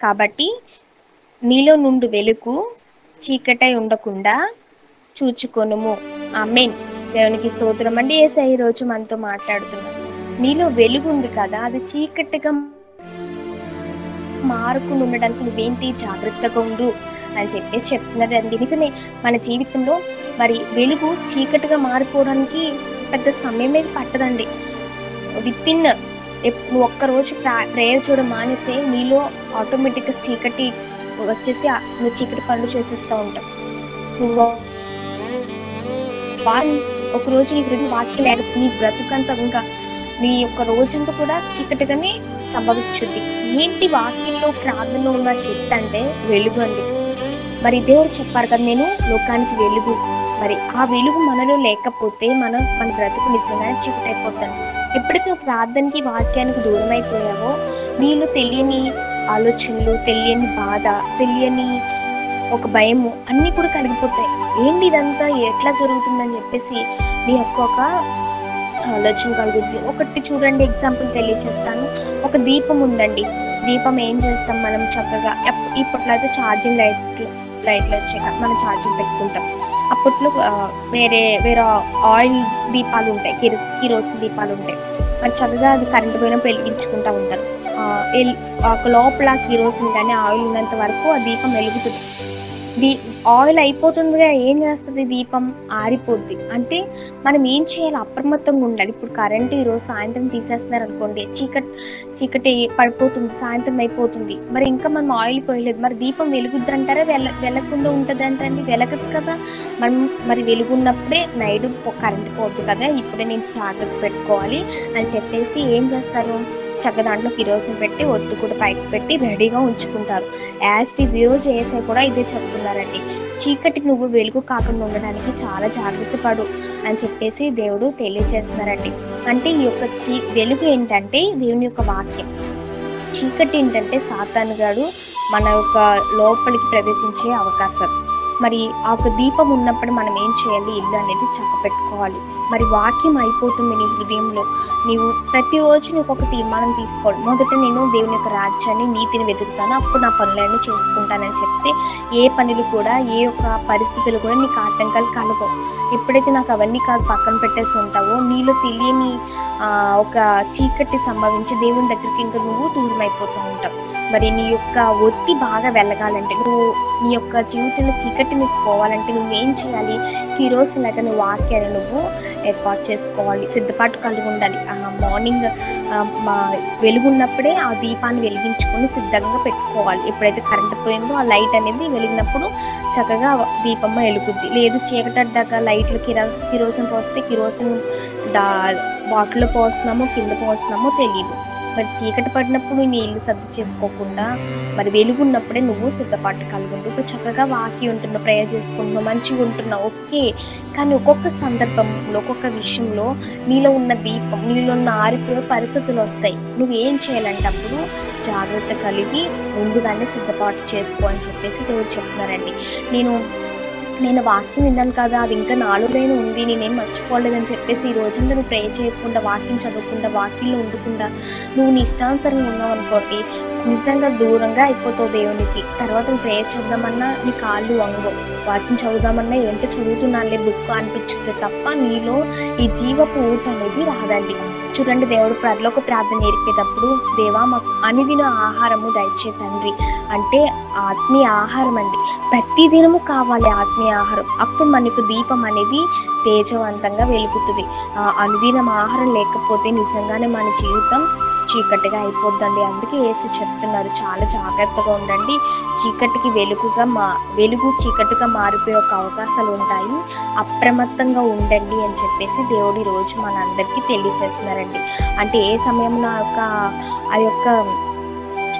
కాబట్టి నీలో నుండి వెలుగు చీకటై ఉండకుండా చూచుకొనుము. ఆమెన్. దేవునికి స్తోత్రం అండి. ఏసై ఈ రోజు మనతో మాట్లాడుతున్నాం. నీలో వెలుగు ఉంది కదా అది చీకటిగా మారుకుని ఉండడానికి నువ్వేంటి జాగ్రత్తగా ఉండు అని చెప్పేసి చెప్తున్నారండి నిజమే మన జీవితంలో మరి వెలుగు చీకటిగా మారిపోవడానికి పెద్ద సమయం ఏది పట్టదండి. విత్ ఇన్ నువ్వు ఒక్కరోజు ప్రేయర్ చూడడం మానేసే నీలో ఆటోమేటిక్గా చీకటి వచ్చేసి నువ్వు చీకటి పనులు చేసేస్తూ ఉంటావు. నువ్వు ఒకరోజు ఒక రోజు నీ హృదయ వాక్యం లేక నీ బ్రతుకంతా ఇంకా నీ యొక్క రోజంతా కూడా చీకటిగానే సంభవిస్తుంది. ఏంటి వాక్యంలో ప్రార్థనలో ఉన్న శక్తి అంటే వెలుగు అండి. మరి దేవుడు చెప్పారు కదా నేను లోకానికి వెలుగు. మరి ఆ వెలుగు మనలో లేకపోతే మనం మన బ్రతుకు నిజంగానే చీకటి అయిపోతాను ఎప్పుడైతే నువ్వు ప్రార్థనకి వాక్యానికి దూరం అయిపోయావో నీలో తెలియని ఆలోచనలు తెలియని బాధ తెలియని ఒక భయము అన్నీ కూడా కలిగిపోతాయి. ఏంటి ఇదంతా? ఎట్లా జరుగుతుందని చెప్పేసి నీ యొక్క ఒక ఆలోచన కలుగుద్ది. ఒకటి చూడండి ఎగ్జాంపుల్ తెలియచేస్తాను. ఒక దీపం ఉందండి. దీపం ఏం చేస్తాం మనం చక్కగా? ఇప్పట్లో అయితే ఛార్జింగ్ లైట్లు లైట్లు వచ్చాక మనం ఛార్జింగ్ పెట్టుకుంటాం. అప్పట్లో వేరే వేరే ఆయిల్ దీపాలు ఉంటాయి కిరోస్ కిరోసిన్ దీపాలు ఉంటాయి. మరి చక్కగా అది కరెంట్ పోయినా వెలిగించుకుంటూ ఉంటారు. ఎల్- లోపల కిరోసిన్ కానీ ఆయిల్ ఉన్నంత వరకు ఆ దీపం వెలుగుతుంది. దీ ఆయిల్ అయిపోతుందిగా ఏం చేస్తుంది దీపం? ఆరిపోద్ది. అంటే మనం ఏం చేయాలి? అప్రమత్తంగా ఉండాలి. ఇప్పుడు కరెంట్ ఈరోజు సాయంత్రం తీసేస్తున్నారు అనుకోండి చీకటి చీకటి పడిపోతుంది సాయంత్రం అయిపోతుంది. మరి ఇంకా మనం ఆయిల్ పోయలేదు. మరి దీపం వెలుగుద్ది అంటారా వెల వెలగకుండా ఉంటుంది అంటారండి వెలగదు కదా. మనం మరి వెలుగున్నప్పుడే నైట్ కరెంట్ పోద్ది కదా. ఇప్పుడే నేను జాగ్రత్త పెట్టుకోవాలి అని చెప్పేసి ఏం చేస్తారు? చక్కగా దాంట్లో కిరోసిన్ పెట్టి ఒత్తు కూడా పైకి పెట్టి రెడీగా ఉంచుకుంటారు. యాజ్ టీ జీరో చేసే కూడా ఇదే చెప్తున్నారండి. చీకటి నువ్వు వెలుగు కాకుండా ఉండడానికి చాలా జాగ్రత్త పడు అని చెప్పేసి దేవుడు తెలియజేస్తున్నారండి. అంటే ఈ యొక్క చీ వెలుగు ఏంటంటే దేవుని యొక్క వాక్యం. చీకటి ఏంటంటే సాతాను గారు మన యొక్క లోపలికి ప్రవేశించే అవకాశం. మరి ఆ ఒక దీపం ఉన్నప్పుడు మనం ఏం చేయాలి? ఇల్లు అనేది చక్క పెట్టుకోవాలి మరి వాక్యం అయిపోతుంది నీ హృదయంలో. నీవు ప్రతిరోజు నీకు ఒక తీర్మానం తీసుకోవాలి. మొదట నేను దేవుని యొక్క రాజ్యాన్ని నీతిని వెతుకుతాను. అప్పుడు నా పనులన్నీ చేసుకుంటానని చెప్తే ఏ పనులు కూడా ఏ యొక్క పరిస్థితులు కూడా నీకు ఆటంకాలు కలగవు. ఎప్పుడైతే నాకు అవన్నీ కాదు పక్కన పెట్టేసి ఉంటావో నీలో తెలియని ఒక చీకటి సంభవించి దేవుని దగ్గరికి ఇంకా నువ్వు దూరం అయిపోతూ ఉంటావు. మరి నీ యొక్క ఒత్తి బాగా వెళ్ళగాలంటే నువ్వు నీ యొక్క జీవితంలో చీకటి నీకు పోవాలంటే నువ్వేం చేయాలి? ఈరోజు లాగా నువ్వు వాక్యాన్ని నువ్వు ఏర్పాటు చేసుకోవాలి సిద్ధపాటు కలిగి ఉండాలి. మార్నింగ్ మా వెలుగున్నప్పుడే ఆ దీపాన్ని వెలిగించుకొని సిద్ధంగా పెట్టుకోవాలి. ఎప్పుడైతే కరెంట్ పోయిందో ఆ లైట్ అనేది వెలిగినప్పుడు చక్కగా దీపమ్మ వెలుగుద్ది. లేదు చీకటడ్డాక లైట్లు కిరాస్ కిరోసిన్ పోస్తే కిరోసిన్ డా బాటిల్లో పోస్తున్నామో కింద పోస్తున్నామో తెలియదు మరి చీకటి పడినప్పుడు నీళ్ళు సర్ది చేసుకోకుండా మరి వెలుగున్నప్పుడే నువ్వు సిద్ధపాటు కలిగి ఉండు ఇప్పుడు చక్కగా వాకి ఉంటున్నావు ప్రేయర్ చేసుకుంటున్నావు మంచిగా ఉంటున్నావు ఓకే. కానీ ఒక్కొక్క సందర్భంలో ఒక్కొక్క విషయంలో నీలో ఉన్న దీపం నీలో ఉన్న ఆరిపోయే పరిస్థితులు వస్తాయి. నువ్వు ఏం చేయాలంటే అప్పుడు జాగ్రత్త కలిగి ముందుగానే సిద్ధపాటు చేసుకో అని చెప్పేసి దేవుడు చెప్తున్నారండి. నేను నేను వాక్యం విన్నాను కదా అది ఇంకా నాలుగైన ఉంది నేనేం మర్చిపోలేదని చెప్పేసి ఈ రోజంతా నువ్వు ప్రే చేయకుండా వాక్యం చదవకుండా వాక్యంలో ఉండకుండా నువ్వు నీ ఇష్టానుసరంగా ఉన్నావు అనుకోటి నిజంగా దూరంగా అయిపోతావు దేవునికి. తర్వాత నువ్వు ప్రే చేద్దామన్నా నీ కాళ్ళు వంగు వాక్యం చదువుదామన్నా ఏంటో చదువుతున్నానులే బుక్ అనిపించుతుంది తప్ప నీలో ఈ జీవపు ఊట అనేది రాదండి. చూడండి దేవుడు ప్రజలకు ప్రార్థన నేర్పేటప్పుడు దేవా మాకు అనిదిన ఆహారము దయచే తండ్రి. అంటే ఆత్మీయ ఆహారం అండి. ప్రతి దినము కావాలి ఆత్మీయ ఆహారం. అప్పుడు మనకు దీపం అనేది తేజవంతంగా వెలుగుతుంది. ఆ అనుదినం ఆహారం లేకపోతే నిజంగానే మన జీవితం చీకటిగా అయిపోద్దండి. అందుకే ఏసి చెప్తున్నారు. చాలా జాగ్రత్తగా ఉండండి. చీకటికి వెలుగుగా మా వెలుగు చీకటిగా మారిపోయే ఒక అవకాశాలు ఉంటాయి. అప్రమత్తంగా ఉండండి అని చెప్పేసి దేవుడి రోజు మనందరికీ తెలియజేస్తున్నారండి. అంటే ఏ సమయంలో ఆ యొక్క ఆ యొక్క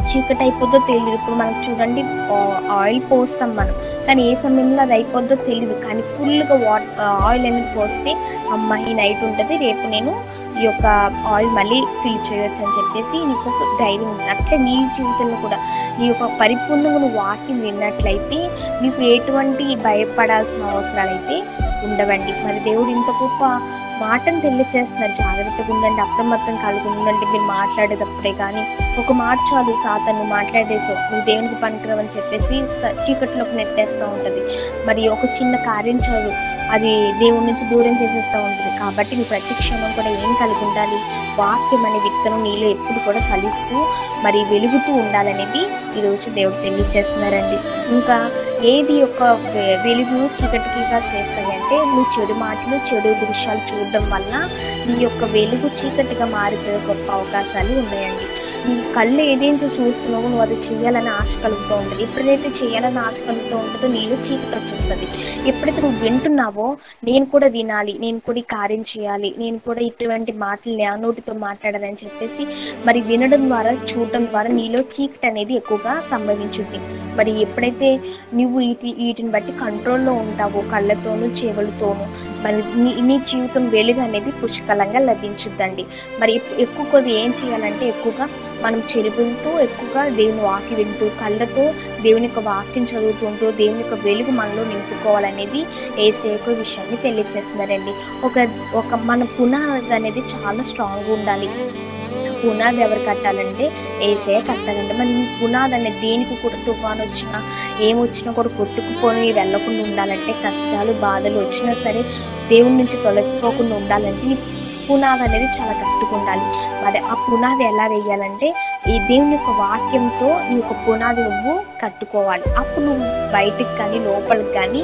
చీకటి అయిపోద్దో తెలియదు ఇప్పుడు మనకు చూడండి ఆయిల్ పోస్తాం మనం. కానీ ఏ సమయంలో అది అయిపోద్దో తెలియదు కానీ ఫుల్గా వాట్ ఆయిల్ అనేది పోస్తే అమ్మ ఈ నైట్ ఉంటుంది. రేపు నేను ఈ యొక్క ఆయిల్ మళ్ళీ ఫిల్ చేయొచ్చు అని చెప్పేసి నీకు ఒక ధైర్యం ఉంటుంది అట్లే నీ జీవితంలో కూడా నీ యొక్క పరిపూర్ణంగా నువ్వు వాక్యం విన్నట్లయితే నీకు ఎటువంటి భయపడాల్సిన అవసరాలు అయితే ఉండవండి. మరి దేవుడు ఇంత గొప్ప మాటను తెలియచేస్తున్నారు. జాగ్రత్తగా ఉండండి అప్రమత్తం కలిగి ఉండండి. మీరు మాట్లాడేటప్పుడే కానీ ఒక మాట చాలు సాతను మాట్లాడేసావు నువ్వు దేవునికి పనికిరవని చెప్పేసి చీకట్లోకి నెట్టేస్తూ ఉంటుంది. మరి ఒక చిన్న కార్యం చాలు అది దేవుడి నుంచి దూరం చేసేస్తూ ఉంటుంది. కాబట్టి నీ ప్రతి క్షణం కూడా ఏం కలిగి ఉండాలి? వాక్యం అనే విత్తనం నీలో ఎప్పుడు కూడా ఫలిస్తూ మరి వెలుగుతూ ఉండాలనేది ఈరోజు దేవుడు తెలియజేస్తున్నారండి ఇంకా ఏది యొక్క వెలుగు చీకటిగా చేస్తాయి అంటే నువ్వు చెడు మాటలు చెడు దృశ్యాలు చూడడం వల్ల నీ యొక్క వెలుగు చీకటిగా మారిపోయే గొప్ప అవకాశాలు ఉన్నాయండి. నీ కళ్ళు ఏదేంటో చూస్తున్నావో నువ్వు అది చేయాలని ఆశ కలుగుతూ ఉంటుంది. ఎప్పుడైతే చేయాలని ఆశ కలుగుతూ ఉంటుందో నీలో చీకటి వచ్చేస్తుంది. ఎప్పుడైతే నువ్వు వింటున్నావో నేను కూడా వినాలి నేను కూడా ఈ కార్యం చేయాలి నేను కూడా ఇటువంటి మాటలు నోటితో మాట్లాడాలని చెప్పేసి మరి వినడం ద్వారా చూడడం ద్వారా నీలో చీకటి అనేది ఎక్కువగా సంభవించుద్ది. మరి ఎప్పుడైతే నువ్వు వీటి వీటిని బట్టి కంట్రోల్లో ఉంటావో కళ్ళతోనూ చెవులతోనూ మరి నీ నీ జీవితం వెలుగు అనేది పుష్కలంగా లభించుద్దండి. మరి ఎక్కువ కొద్ది ఏం చేయాలంటే ఎక్కువగా మనం చెరుపులతో ఎక్కువగా దేవుని వాకి వింటూ కళ్ళతో దేవుని యొక్క వాక్యం చదువుతుంటూ దేవుని యొక్క వెలుగు మనలో నింపుకోవాలనేది ఏసేకు విషయాన్ని తెలియజేస్తున్నారండి. ఒక ఒక మన పునాది అనేది చాలా స్ట్రాంగ్గా ఉండాలి. పునాది ఎవరు కట్టాలంటే ఏసే కట్టాలంటే. మరి ఈ పునాది అనేది దేనికి కూడా తుఫాను వచ్చినా ఏమొచ్చినా కూడా కొట్టుకుపోయి వెళ్ళకుండా ఉండాలంటే కష్టాలు బాధలు వచ్చినా సరే దేవుడి నుంచి తొలగిపోకుండా ఉండాలంటే ఈ పునాది అనేది చాలా గట్టిగా ఉండాలి. మరి ఆ పునాది ఎలా వేయాలంటే ఈ దేవుని యొక్క వాక్యంతో ఈ యొక్క పునాది నువ్వు కట్టుకోవాలి. అప్పుడు నువ్వు బయటికి కానీ లోపలికి కానీ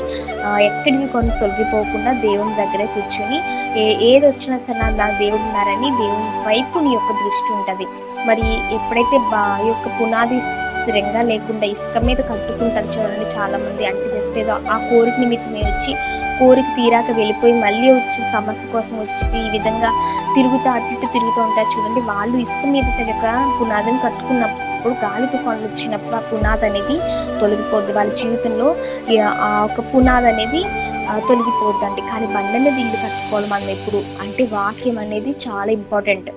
ఎక్కడికి కొన్ని తొలగిపోకుండా దేవుని దగ్గరే కూర్చొని ఏ ఏది వచ్చినా సరే నా- దేవుడు ఉన్నారని దేవుని వైపు నీ యొక్క దృష్టి ఉంటుంది. మరి ఎప్పుడైతే బా యొక్క పునాది స్థిరంగా లేకుండా ఇసుక మీద కట్టుకుంటారు చూడండి చాలా మంది అంటే జస్ట్ ఏదో ఆ కోరిక నిమిత్తమే వచ్చి కోరిక తీరాక వెళ్ళిపోయి మళ్ళీ వచ్చి సమస్య కోసం వచ్చి ఈ విధంగా తిరుగుతూ అటు ఇటు తిరుగుతూ ఉంటారు చూడండి. వాళ్ళు ఇసుక మీద తగ్గ పునాదిని కట్టుకున్నప్పుడు గాలి తుఫాన్లు వచ్చినప్పుడు ఆ పునాది అనేది తొలగిపోద్ది. వాళ్ళ జీవితంలో ఆ ఒక పునాది అనేది తొలగిపోద్ది తొలగిపోద్దండి. కానీ బండ మీద ఇల్లు కట్టుకోవాలి మనం ఎప్పుడు? అంటే వాక్యం అనేది చాలా ఇంపార్టెంట్.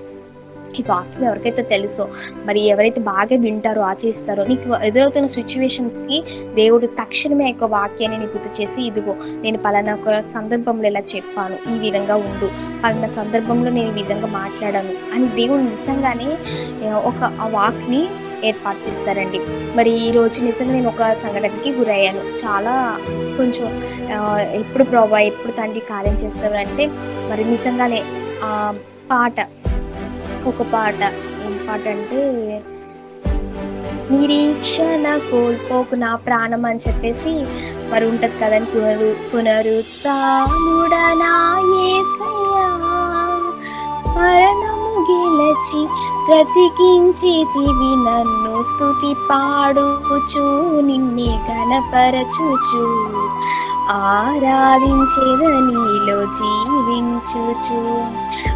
ఈ వాక్యం ఎవరికైతే తెలుసో మరి ఎవరైతే బాగా వింటారో ఆచరిస్తారో నీకు ఎదురవుతున్న సిచ్యువేషన్స్కి దేవుడు తక్షణమే యొక్క వాక్యాన్ని నీకు గుర్తు చేసి ఇదిగో నేను పలానా ఒక సందర్భంలో ఇలా చెప్పాను. ఈ విధంగా ఉండు. పలానా సందర్భంలో నేను ఈ విధంగా మాట్లాడాను. అని దేవుడు నిజంగానే ఒక ఆ వాక్ని ఏర్పాటు చేస్తారండి. మరి ఈ రోజు నిజంగా నేను ఒక సంఘటనకి గురయ్యాను. చాలా కొంచెం ఎప్పుడు ప్రభా ఎప్పుడు తండ్రి కార్యం చేస్తారు అంటే మరి నిజంగానే ఆ పాట ఒక పాట ఏం పాట అంటే నిరీక్షణ కోల్పోకు నా ప్రాణం అని చెప్పేసి మరి ఉంటది కదండి పునరు పునరుత్నుడనా గెలచి బ్రతికించితివి నన్ను స్థుతి పాడుచు నిన్నే గణపరచుచు. ఆరాధించేదనిలో జీవించుచు.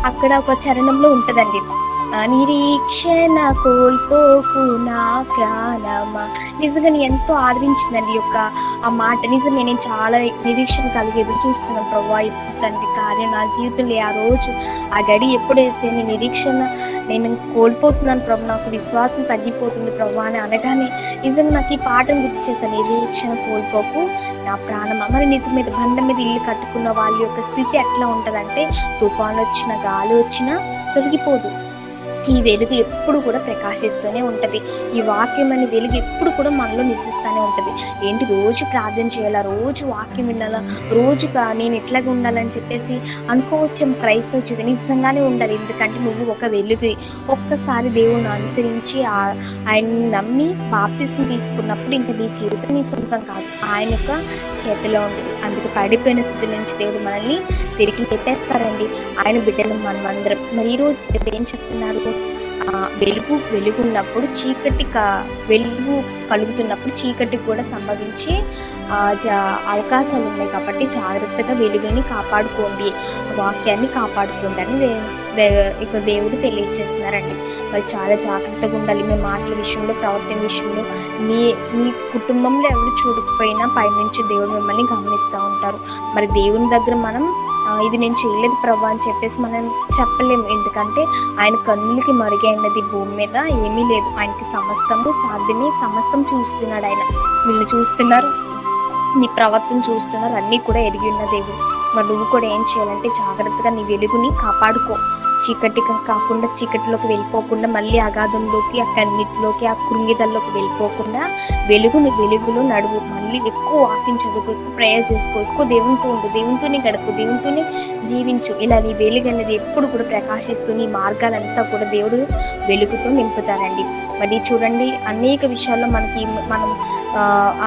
అక్కడ ఒక చరణంలో ఉంటదండి. నిరీక్షణ కోల్పోకు నా ప్రాణమా. నిజంగా నేను ఎంతో ఆదరించిందండి ఈ యొక్క ఆ మాట. నిజమే నేను చాలా నిరీక్షణ కలిగి ఎదురు చూస్తున్నాను ప్రభా. ఇప్పుడు తండ్రి కార్యం నా జీవితంలో ఆ రోజు ఆ గడి ఎప్పుడు వేసే నిరీక్షణ నేను కోల్పోతున్నాను ప్రభు. నాకు విశ్వాసం తగ్గిపోతుంది ప్రభు అని అనగానే నిజంగా నాకు ఈ పాఠం గుర్తు చేస్తాను నిరీక్షణ కోల్పోకు నా ప్రాణమా. మరి నిజం మీద బండ మీద ఇల్లు కట్టుకున్న వాళ్ళ యొక్క స్థితి ఎట్లా ఉంటుందంటే తుఫాన్ వచ్చిన గాలి వచ్చినా తొలగిపోదు. ఈ వెలుగు ఎప్పుడు కూడా ప్రకాశిస్తూనే ఉంటుంది. ఈ వాక్యం అనే వెలుగు ఎప్పుడు కూడా మనలో నివసిస్తూనే ఉంటుంది. ఏంటి రోజు ప్రార్థన చేయాలా? రోజు వాక్యం వినాలా? రోజుగా నేను ఎట్లాగా ఉండాలని చెప్పేసి అనుకోవచ్చు. క్రైస్తవ జీవితం నిజంగానే ఉండాలి. ఎందుకంటే నువ్వు ఒక వెలుగు. ఒక్కసారి దేవుణ్ణి అనుసరించి ఆయన ఆయన్ని నమ్మి బాప్తిసం తీసుకున్నప్పుడు ఇంకా నీ జీవితం నీ సొంతం కాదు. ఆయన యొక్క చేతిలో ఉంటుంది. అందుకు పడిపోయిన స్థితి నుంచి దేవుడు మనల్ని తిరిగి పెట్టేస్తారండి ఆయన బిడ్డలు మనం అందరం మరి ఈరోజు ఏం చెప్తున్నారు? వెలుగు వెలుగున్నప్పుడు చీకటి క- వెలుగు కలుగుతున్నప్పుడు చీకటి కూడా సంభవించే అవకాశాలు ఉన్నాయి కాబట్టి జాగ్రత్తగా వెలుగుని కాపాడుకోండి. వాక్యాన్ని కాపాడుకోండి అని ఇక దేవుడు తెలియజేస్తున్నారండి మరి చాలా జాగ్రత్తగా ఉండాలి. మీ మాటల విషయంలో ప్రవర్తన విషయంలో. మీ మీ కుటుంబంలో ఎవరు చూడకపోయినా పైనుంచి దేవుడు మిమ్మల్ని గమనిస్తూ ఉంటారు. మరి దేవుని దగ్గర మనం ఇది నేను చేయలేదు ప్రభా అని చెప్పేసి మనం చెప్పలేము. ఎందుకంటే ఆయన కన్నులకి మరుగైనది భూమి మీద ఏమీ లేదు. ఆయనకి సమస్తము సాధ్యమే. సమస్తం చూస్తున్నాడు ఆయన. వీళ్ళు చూస్తున్నారు నీ ప్రవర్తన చూస్తున్నారు అన్నీ కూడా ఎరిగి ఉన్న దేవుడు. మరి నువ్వు కూడా ఏం చేయాలంటే జాగ్రత్తగా నీ వెలుగుని కాపాడుకో. చీకటిగా కాకుండా చీకటిలోకి వెళ్ళిపోకుండా మళ్ళీ అగాధంలోకి ఆ కన్నిటిలోకి ఆ కృంగిదల్లోకి వెళ్ళిపోకుండా వెలుగును వెలుగులో నడువు. మళ్ళీ ఎక్కువ వాకింగ్ ఎక్కువ ప్రేయర్ చేసుకో ఎక్కువ దేవునితో ఉండు దేవునితోనే గడుపు దేవునితోనే జీవించు. ఇలా నీ వెలుగు అనేది ఎప్పుడు కూడా ప్రకాశిస్తూ నీ మార్గాలంతా కూడా దేవుడు వెలుగుతో నింపుతారండి మరి చూడండి అనేక విషయాల్లో మనకి మనం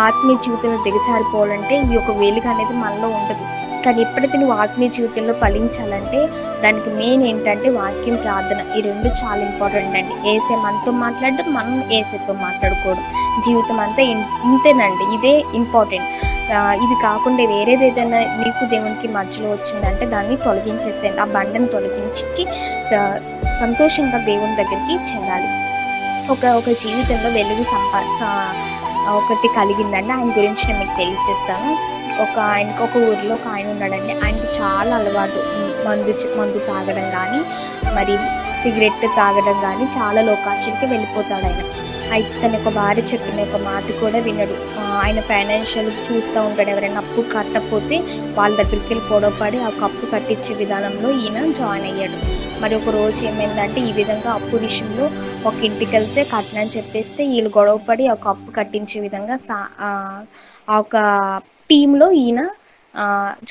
ఆత్మీయ జీవితంలో దిగజారిపోవాలంటే ఈ యొక్క వెలుగు అనేది మనలో ఉండదు. కానీ ఎప్పుడైతే నువ్వు ఆత్మీయ జీవితంలో ఫలించాలంటే దానికి మెయిన్ ఏంటంటే వాక్యం ప్రార్థన. ఈ రెండు చాలా ఇంపార్టెంట్ అండి. ఏసే మనతో మాట్లాడడం మనం ఏసేతో మాట్లాడుకోవడం. జీవితం అంతా ఇంతేనండి. ఇదే ఇంపార్టెంట్ ఇది కాకుండా వేరేది ఏదైనా నీకు దేవునికి మధ్యలో వచ్చిందంటే దాన్ని తొలగించేసేయండి. ఆ బండను తొలగించి సంతోషంగా దేవుని దగ్గరికి చేరాలి. ఒక ఒక జీవితంలో వెలుగు సంపా ఒకటి కలిగిందండి. ఆయన గురించి నేను మీకు తెలియజేస్తాను. ఒక ఆయనకు ఒక ఊరిలో ఒక ఆయన ఉన్నాడండి. ఆయనకు చాలా అలవాటు. మందు మందు తాగడం కానీ మరి సిగరెట్ తాగడం కానీ చాలా లోకాశలకి వెళ్ళిపోతాడు ఆయన. అయితే తన యొక్క భార్య చెప్పిన ఒక మాట కూడా వినడు. ఆయన ఫైనాన్షియల్ చూస్తూ ఉంటాడు. ఎవరైనా అప్పు కట్టకపోతే వాళ్ళ దగ్గరికి వెళ్ళి పొడవపడి ఆ కప్పు కట్టించే విధానంలో ఈయన జాయిన్ అయ్యాడు. మరి ఒక రోజు ఏమైందంటే ఈ విధంగా అప్పు విషయంలో ఒక ఇంటికి వెళ్తే కట్నం చెప్పేస్తే వీళ్ళు గొడవపడి ఒక అప్పు కట్టించే విధంగా సా ఆ ఒక టీంలో ఈయన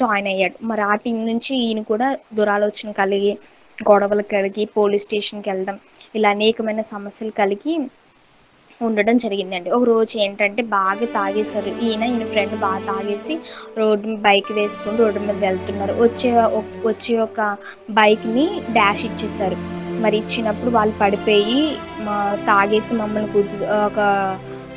జాయిన్ అయ్యాడు. మరి ఆ టీం నుంచి ఈయన కూడా దురాలోచన కలిగి గొడవలు కలిగి పోలీస్ స్టేషన్కి వెళ్ళడం ఇలా అనేకమైన సమస్యలు కలిగి ఉండడం జరిగిందండి. ఒక రోజు ఏంటంటే బాగా తాగేశారు. ఈయన ఈయన ఫ్రెండ్ బాగా తాగేసి రోడ్డు మీద బైక్ వేసుకుని రోడ్డు మీద వెళ్తున్నారు. వచ్చే వచ్చే ఒక బైక్ని డాష్ ఇచ్చేసారు మరి ఇచ్చినప్పుడు వాళ్ళు పడిపోయి మా తాగేసి మమ్మల్ని గుద్దు ఒక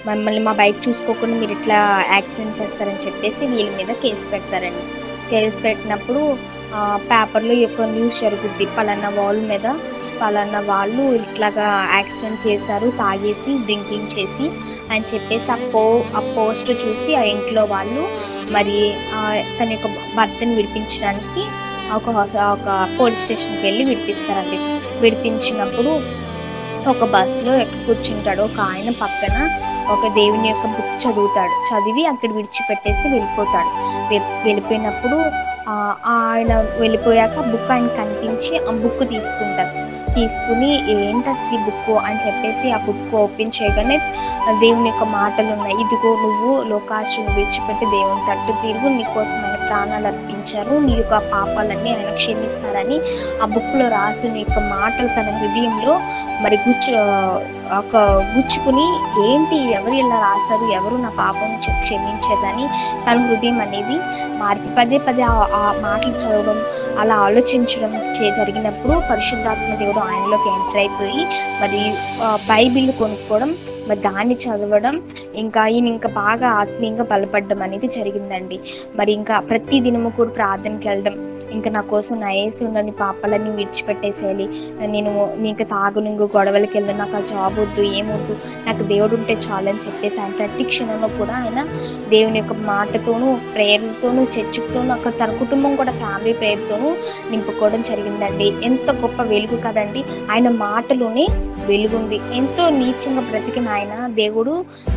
మమ్మల్ని మా బైక్ చూసుకోకుండా మీరు ఇట్లా యాక్సిడెంట్ చేస్తారని చెప్పేసి వీళ్ళ మీద కేసు పెడతారండి. కేసు పెట్టినప్పుడు పేపర్లో యొక్క న్యూస్ జరుగుద్ది. పలానా వాళ్ళ మీద పలానా వాళ్ళు ఇట్లాగా యాక్సిడెంట్ చేశారు తాగేసి డ్రింకింగ్ చేసి అని చెప్పేసి ఆ పో ఆ పోస్ట్ చూసి ఆ ఇంట్లో వాళ్ళు మరి తన యొక్క భర్తను విడిపించడానికి ఒక ఒక పోలీస్ స్టేషన్కి వెళ్ళి విడిపిస్తారండి. విడిపించినప్పుడు ఒక బస్సులో ఎక్కడ కూర్చుంటాడు. ఒక ఆయన పక్కన ఒక దేవుని యొక్క బుక్ చదువుతాడు. చదివి అక్కడ విడిచిపెట్టేసి వెళ్ళిపోతాడు. వె- వెళ్ళిపోయినప్పుడు ఆ, ఆయన వెళ్ళిపోయాక బుక్ ఆయన కనిపించి ఆ బుక్ తీసుకుంటారు తీసుకుని ఏంటి అసలు ఈ బుక్ అని చెప్పేసి ఆ బుక్ ఓపెన్ చేయగానే దేవుని యొక్క మాటలు ఉన్నాయి. ఇదిగో నువ్వు లోకాశను విడిచిపెట్టి దేవుని తట్టు తిరుగు. నీకోసం ప్రాణాలు అర్పించారు నీ యొక్క పాపాలన్నీ ఆయన క్షమిస్తారని ఆ బుక్లో రాసిన యొక్క మాటలు తన హృదయంలో మరి గుచ్చు ఒక గుచ్చుకుని ఏంటి ఎవరు ఇలా రాశారు ఎవరు నా పాపం క్షమించేదని తన హృదయం అనేది మారి పదే పదే ఆ- మాటలు చదవడం అలా ఆలోచించడం చే జరిగినప్పుడు పరిశుద్ధాత్మ దేవుడు ఆయనలోకి ఎంటర్ అయిపోయి మరి బైబిల్ కొనుక్కోవడం మరి దాన్ని చదవడం ఇంకా ఈయన ఇంకా బాగా ఆత్మీయంగా బలపడడం అనేది జరిగిందండి. మరి ఇంకా ప్రతి దినము కూడా ప్రార్థనకి వెళ్ళడం ఇంకా నా కోసం నా వేసి ఉన్న నీ పాపాలన్నీ విడిచిపెట్టేసేయాలి. నేను నీకు తాగును ఇంకో గొడవలకి వెళ్ళి నాకు ఆ జాబ్ వద్దు ఏమొద్దు నాకు దేవుడు ఉంటే చాలు అని చెప్పేసి ఆయన ప్రతి క్షణంలో కూడా ఆయన దేవుని యొక్క మాటతోనూ ప్రేయర్తోనూ చర్చతోనూ అక్కడ తన కుటుంబం కూడా ఫ్యామిలీ ప్రేయర్తోనూ నింపుకోవడం జరిగిందండి. ఎంత గొప్ప వెలుగు కదండి. ఆయన మాటలోనే వెలుగుంది. ఎంతో నీచంగా బ్రతికిన ఆయన దేవుడు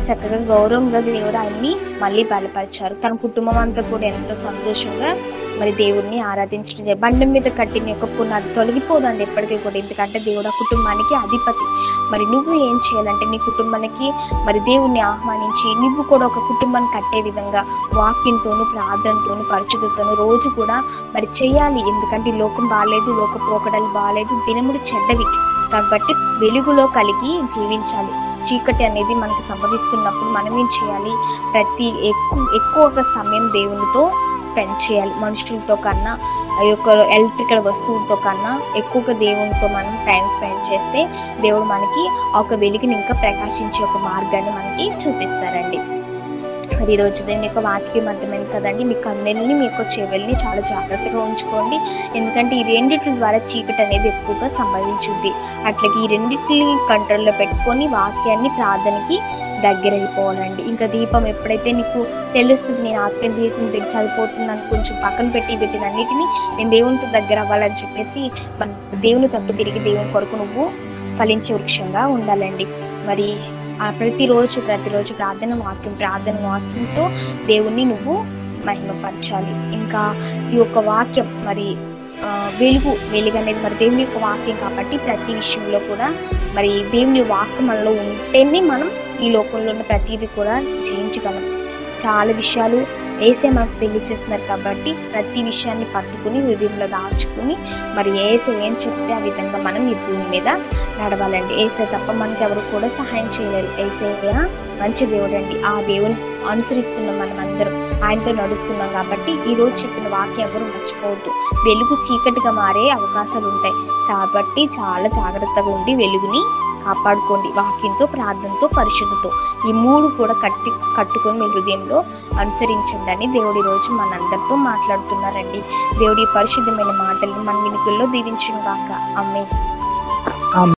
చక్కగా గౌరవంగా దేవుడు ఆయన్ని మళ్ళీ బలపరిచారు. తన కుటుంబం అంతా కూడా ఎంతో సంతోషంగా మరి దేవుడిని ఆరాధించడం జరిగింది. బండ మీద కట్టిన యొక్క పునాది తొలగిపోదండి ఎప్పటికీ కూడా. ఎందుకంటే దేవుడు ఆ కుటుంబానికి అధిపతి. మరి నువ్వు ఏం చేయాలంటే నీ కుటుంబానికి మరి దేవుణ్ణి ఆహ్వానించి నువ్వు కూడా ఒక కుటుంబాన్ని కట్టే విధంగా వాక్యంతోను ప్రార్థనతోను పరిశుద్ధతోను రోజు కూడా మరి చేయాలి. ఎందుకంటే లోకం బాగాలేదు లోక పోకడలు బాగాలేదు దినములు చెడ్డవి. కాబట్టి వెలుగులో కలిగి జీవించాలి. చీకటి అనేది మనకు సంభవిస్తున్నప్పుడు మనం ఏం చేయాలి? ప్రతి ఎక్కువ ఎక్కువగా సమయం దేవునితో స్పెండ్ చేయాలి. మనుషులతో కన్నా ఈ యొక్క ఎలక్ట్రికల్ వస్తువులతో కన్నా ఎక్కువగా దేవునితో మనం టైం స్పెండ్ చేస్తే దేవుడు మనకి ఆ ఒక వెలుగుని ఇంకా ప్రకాశించే ఒక మార్గాన్ని మనకి చూపిస్తారండి. మరి ఈరోజు దేవుని యొక్క వాక్యం అర్థమైంది కదండి. మీ కన్నెల్ని మీ యొక్క చెవుల్ని చాలా జాగ్రత్తగా ఉంచుకోండి. ఎందుకంటే ఈ రెండింటి ద్వారా చీకటి అనేది ఎక్కువగా సంభవించుద్ది. అట్లాగే ఈ రెండింటిని కంట్రోల్లో పెట్టుకొని వాక్యాన్ని ప్రార్థనకి దగ్గర అయిపోవాలండి ఇంకా దీపం ఎప్పుడైతే నీకు తెలుస్తుంది నేను ఆత్మీయ దీపం దగ్గర చదిపోతున్నాను కొంచెం పక్కన పెట్టి పెట్టిన అన్నిటిని నేను దేవునితో దగ్గర అవ్వాలని చెప్పేసి దేవుని తప్పు తిరిగి దేవుని కొరకు నువ్వు ఫలించే వృక్షంగా ఉండాలండి. మరి ప్రతిరోజు ప్రతిరోజు ప్రార్థన వాక్యం ప్రార్థన వాక్యంతో దేవుణ్ణి నువ్వు మహిమపరచాలి. ఇంకా ఈ యొక్క వాక్యం మరి వెలుగు వెలుగు అనేది మరి దేవుని యొక్క వాక్యం కాబట్టి ప్రతి విషయంలో కూడా మరి దేవుని వాక్యం మనలో ఉంటేనే మనం ఈ లోకంలో ఉన్న ప్రతిదీ కూడా జయించగలం. చాలా విషయాలు ఏసే మనకు తెలియచేస్తున్నారు కాబట్టి ప్రతి విషయాన్ని పట్టుకుని హృదయంలో దాచుకుని మరి ఏసే ఏం చెప్తే ఆ విధంగా మనం ఈ భూమి మీద నడవాలండి. ఏసే తప్ప మనకి ఎవరు కూడా సహాయం చేయలేరు. ఏసే మంచి దేవుడు అండి. ఆ దేవుని అనుసరిస్తున్నాం మనం అందరం. ఆయనతో నడుస్తున్నాం కాబట్టి ఈ రోజు చెప్పిన వాక్యం ఎవరు మర్చిపోవద్దు. వెలుగు చీకటిగా మారే అవకాశాలు ఉంటాయి. కాబట్టి చాలా జాగ్రత్తగా ఉండి వెలుగుని కాపాడుకోండి. వాక్యంతో ప్రార్థనతో పరిశుద్ధతో. ఈ మూడు కూడా కట్టి కట్టుకొని మీ హృదయంలో అనుసరించండి అని దేవుడి రోజు మనందరితో మాట్లాడుతున్నారండి. దేవుడి పరిశుద్ధమైన మాటల్ని మన వినికుల్లో దీవించును కాక అమ్మే